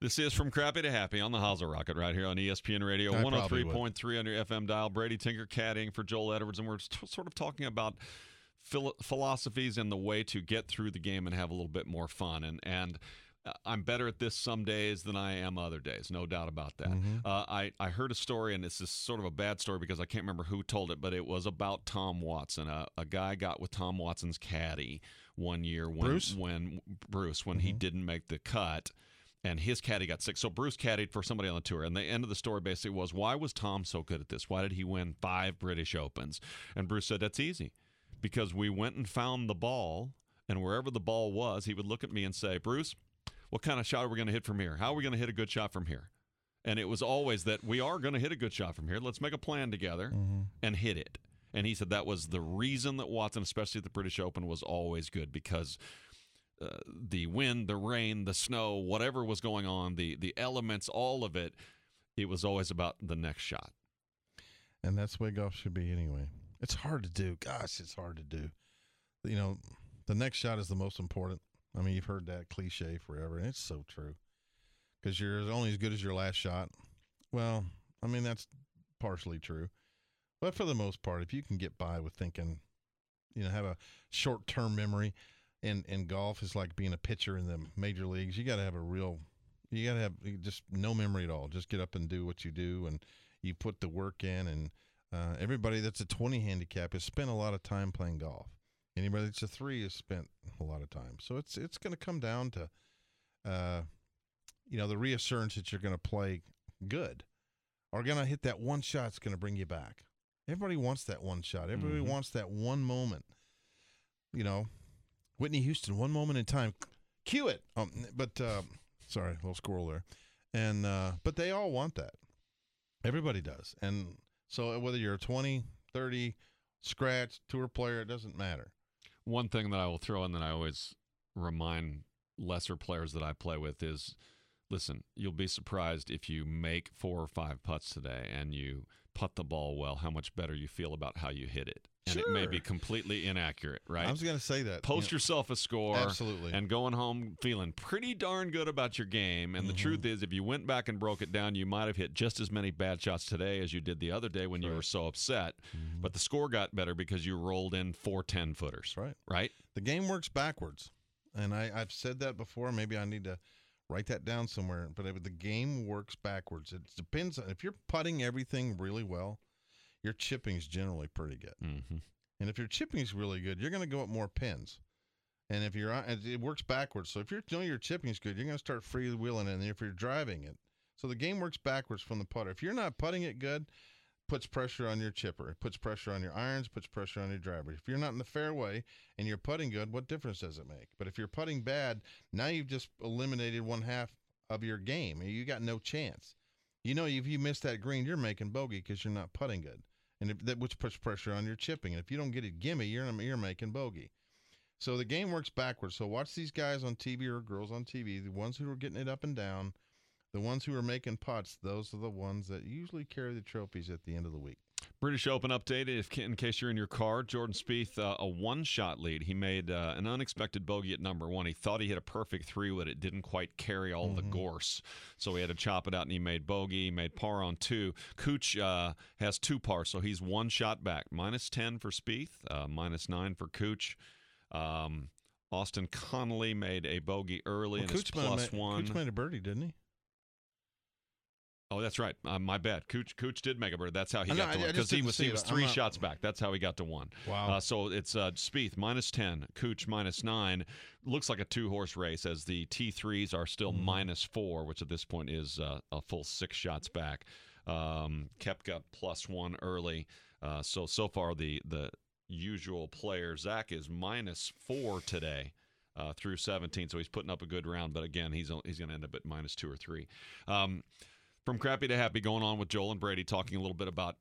This is from crappy to happy on the Hozel Rocket right here on ESPN Radio, I 103.3 on your FM dial. Brady Tinker caddying for Joel Edwards, and we're t- sort of talking about philosophies and the way to get through the game and have a little bit more fun. And and Uh, I'm better at this some days than I am other days, no doubt about that. Mm-hmm. Uh, I I heard a story, and this is sort of a bad story because I can't remember who told it, but it was about Tom Watson. A, a guy got with Tom Watson's caddy one year when Bruce? when Bruce when he mm-hmm. didn't make the cut and his caddy got sick. So Bruce caddied for somebody on the tour, and the end of the story basically was, why was Tom so good at this? Why did he win five British Opens? And Bruce said, that's easy, because we went and found the ball, and wherever the ball was, he would look at me and say, Bruce, what kind of shot are we going to hit from here? How are we going to hit a good shot from here? And it was always that we are going to hit a good shot from here. Let's make a plan together and hit it. And he said that was the reason that Watson, especially at the British Open, was always good because uh, the wind, the rain, the snow, whatever was going on, the the elements, all of it, it was always about the next shot. And that's the way golf should be anyway. It's hard to do. Gosh, it's hard to do. You know, the next shot is the most important. I mean, you've heard that cliche forever, and it's so true. Because you're only as good as your last shot. Well, I mean, that's partially true. But for the most part, if you can get by with thinking, you know, have a short term memory, and, and golf is like being a pitcher in the major leagues, you got to have a real, you got to have just no memory at all. Just get up and do what you do, and you put the work in. And uh, everybody that's a 20 handicap has spent a lot of time playing golf. Anybody that's a three has spent a lot of time. So it's it's going to come down to, uh, you know, the reassurance that you're going to play good, or going to hit that one shot that's going to bring you back. Everybody wants that one shot. Everybody Mhm. wants that one moment. You know, Whitney Houston, one moment in time, cue it. Um, but uh, sorry, a little squirrel there. And uh, but they all want that. Everybody does. And so whether you're a 20, 30, scratch, tour player, it doesn't matter. One thing that I will throw in that I always remind lesser players that I play with is listen, you'll be surprised if you make four or five putts today and you putt the ball well, how much better you feel about how you hit it. And it may be completely inaccurate, right? I was going to say that. Post know, yourself a score. Absolutely. And going home feeling pretty darn good about your game. And the Mm-hmm. truth is, if you went back and broke it down, you might have hit just as many bad shots today as you did the other day when you were so upset. But the score got better because you rolled in four 10 footers. Right. Right? The game works backwards. And I, I've said that before. Maybe I need to write that down somewhere. But if the game works backwards. It depends on if you're putting everything really well, your chipping's generally pretty good. Mm-hmm. And if your chipping's really good, you're going to go up more pins. And if you're on, it works backwards. So if you're doing your chipping's good, you're going to start freewheeling it. And if you're driving it, so the game works backwards from the putter. If you're not putting it good, puts pressure on your chipper. It puts pressure on your irons, puts pressure on your driver. If you're not in the fairway and you're putting good, what difference does it make? But if you're putting bad, now you've just eliminated one half of your game. You got no chance. You know, if you miss that green, you're making bogey because you're not putting good, and if, that which puts pressure on your chipping. And if you don't get it gimme, you're you're making bogey. So the game works backwards. So watch these guys on TV or girls on TV, the ones who are getting it up and down, the ones who are making putts. Those are the ones that usually carry the trophies at the end of the week. British Open update. If in case you're in your car, Jordan Spieth uh, a one-shot lead. He made uh, an unexpected bogey at number one. He thought he hit a perfect three, but it didn't quite carry all the gorse, so he had to chop it out. And he made bogey. He made par on two. Kuch uh, has two par, so he's one shot back. Minus ten for Spieth, uh, minus nine for Kuch. Um, Austin Connelly made a bogey early Well, and Kuch plus made- one. Kuch made a birdie, didn't he? Oh, that's right. Uh, my bad. Kuch Kuch did make a bird. That's how he I know, got to I- one because he was he was 3 not- shots back. That's how he got to one. Wow. Uh, so it's uh, Spieth minus ten, Kuch minus nine. Looks like a two horse race as the T threes are still Mm-hmm. minus four, which at this point is uh, a full six shots back. Um, Koepka plus one early. Uh, so so far the the usual player Zach is minus four today. Uh, through 17, so he's putting up a good round. But again, he's he's going to end up at minus two or three. Um, from crappy to happy, going on with Joel and Brady, talking a little bit about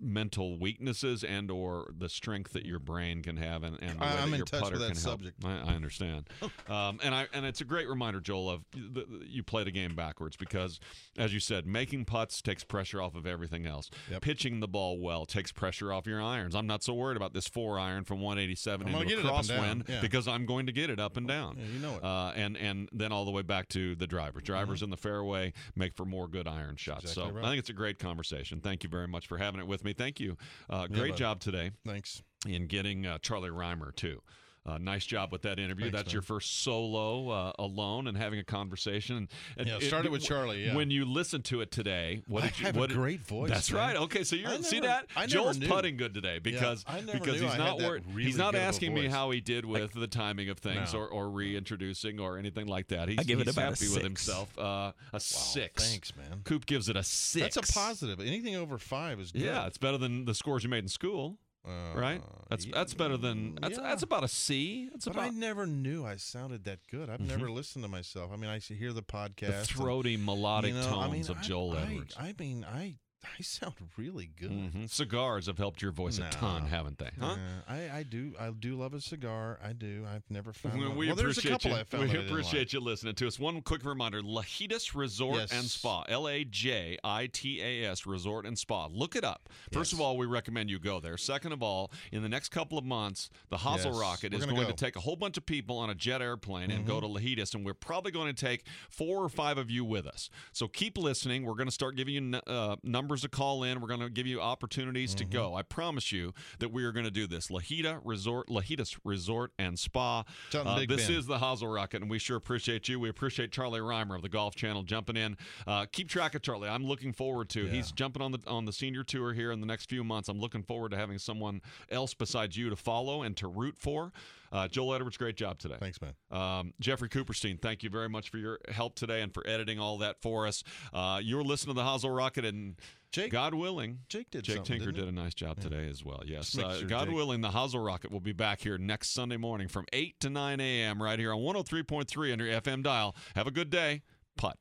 mental weaknesses and or the strength that your brain can have, and, and the way I'm that in your touch putter with that can help. subject. I, I understand, um, and I and it's a great reminder, Joel, of the, the- you play the game backwards because, as you said, making putts takes pressure off of everything else. Yep. Pitching the ball well takes pressure off your irons. I'm not so worried about this four iron from 187 I'm into a get it up and down, crosswind yeah. because I'm going to get it up and down. Yeah, you know it. Uh, and and then all the way back to the drivers. Drivers in the fairway make for more good iron shots. Exactly so right. I think it's a great conversation. Thank you very much for having it with me. Thank you. Uh, great bud. job today Thanks. in getting uh, Charlie Rymer too. Uh, nice job with that interview. Thanks, That's man. your first solo uh, alone and having a conversation. And Yeah, started with Charlie, yeah. When you listened to it today, what I did you? have a what did- great voice, That's man. right. Okay, so you see that I Joel's knew. putting good today because I never because he's not worried. really he's not asking me how he did with the timing of things No. or, or reintroducing or anything like that. He's, I give it he's a happy with himself. Uh, a six. Thanks, man. Coop gives it a six. That's a positive. Anything over five is good. Yeah, it's better than the scores you made in school, Uh, right? That's yeah, that's better than that's yeah. that's about a C. That's But about I never knew I sounded that good. I've never listened to myself. I mean, I hear the podcast. the and, throaty melodic you know, I tones mean, of I- Joel I, Edwards. I mean, I I sound really good. Mhm. Cigars have helped your voice a ton, haven't they? Huh? Uh, I, I do I do love a cigar. I do. I've never found We, one. we well, there's a appreciate couple you. I found we that I didn't appreciate like. you listening to us. One quick reminder: Lajitas Resort Yes. and Spa, L A J I T A S Resort and Spa. Look it up. First of all, we recommend you go there. Second of all, in the next couple of months, the Hozel Yes. Rocket We're is gonna go. Mm-hmm. to take a whole bunch of people on a jet airplane and go to Lajitas, and we're probably going to take four or five of you with us. So keep listening. We're going to start giving you n- uh, numbers to call in. We're going to give you opportunities to Mm-hmm. go. I promise you that we are going to do this. Lajitas Resort, Lajitas Resort and Spa. It's out in Uh, Big this Bend. is the Hozel Rocket, and we sure appreciate you. We appreciate Charlie Rymer of the Golf Channel jumping in. Uh, keep track of Charlie. I'm looking forward to. Yeah. He's jumping on the on the senior tour here in the next few months. I'm looking forward to having someone else besides you to follow and to root for. Uh, Joel Edwards, great job today. Thanks, man. Um, Jeffrey Cooperstein, thank you very much for your help today and for editing all that for us. Uh, you're listening to the Hozel Rocket, and Jake- God willing, Jake did Jake Tinker did a nice job today as well. Yes, uh, sure God Jake- willing, the Hozel Rocket will be back here next Sunday morning from eight to nine a.m. right here on 103.3 on your FM dial. Have a good day. Putt.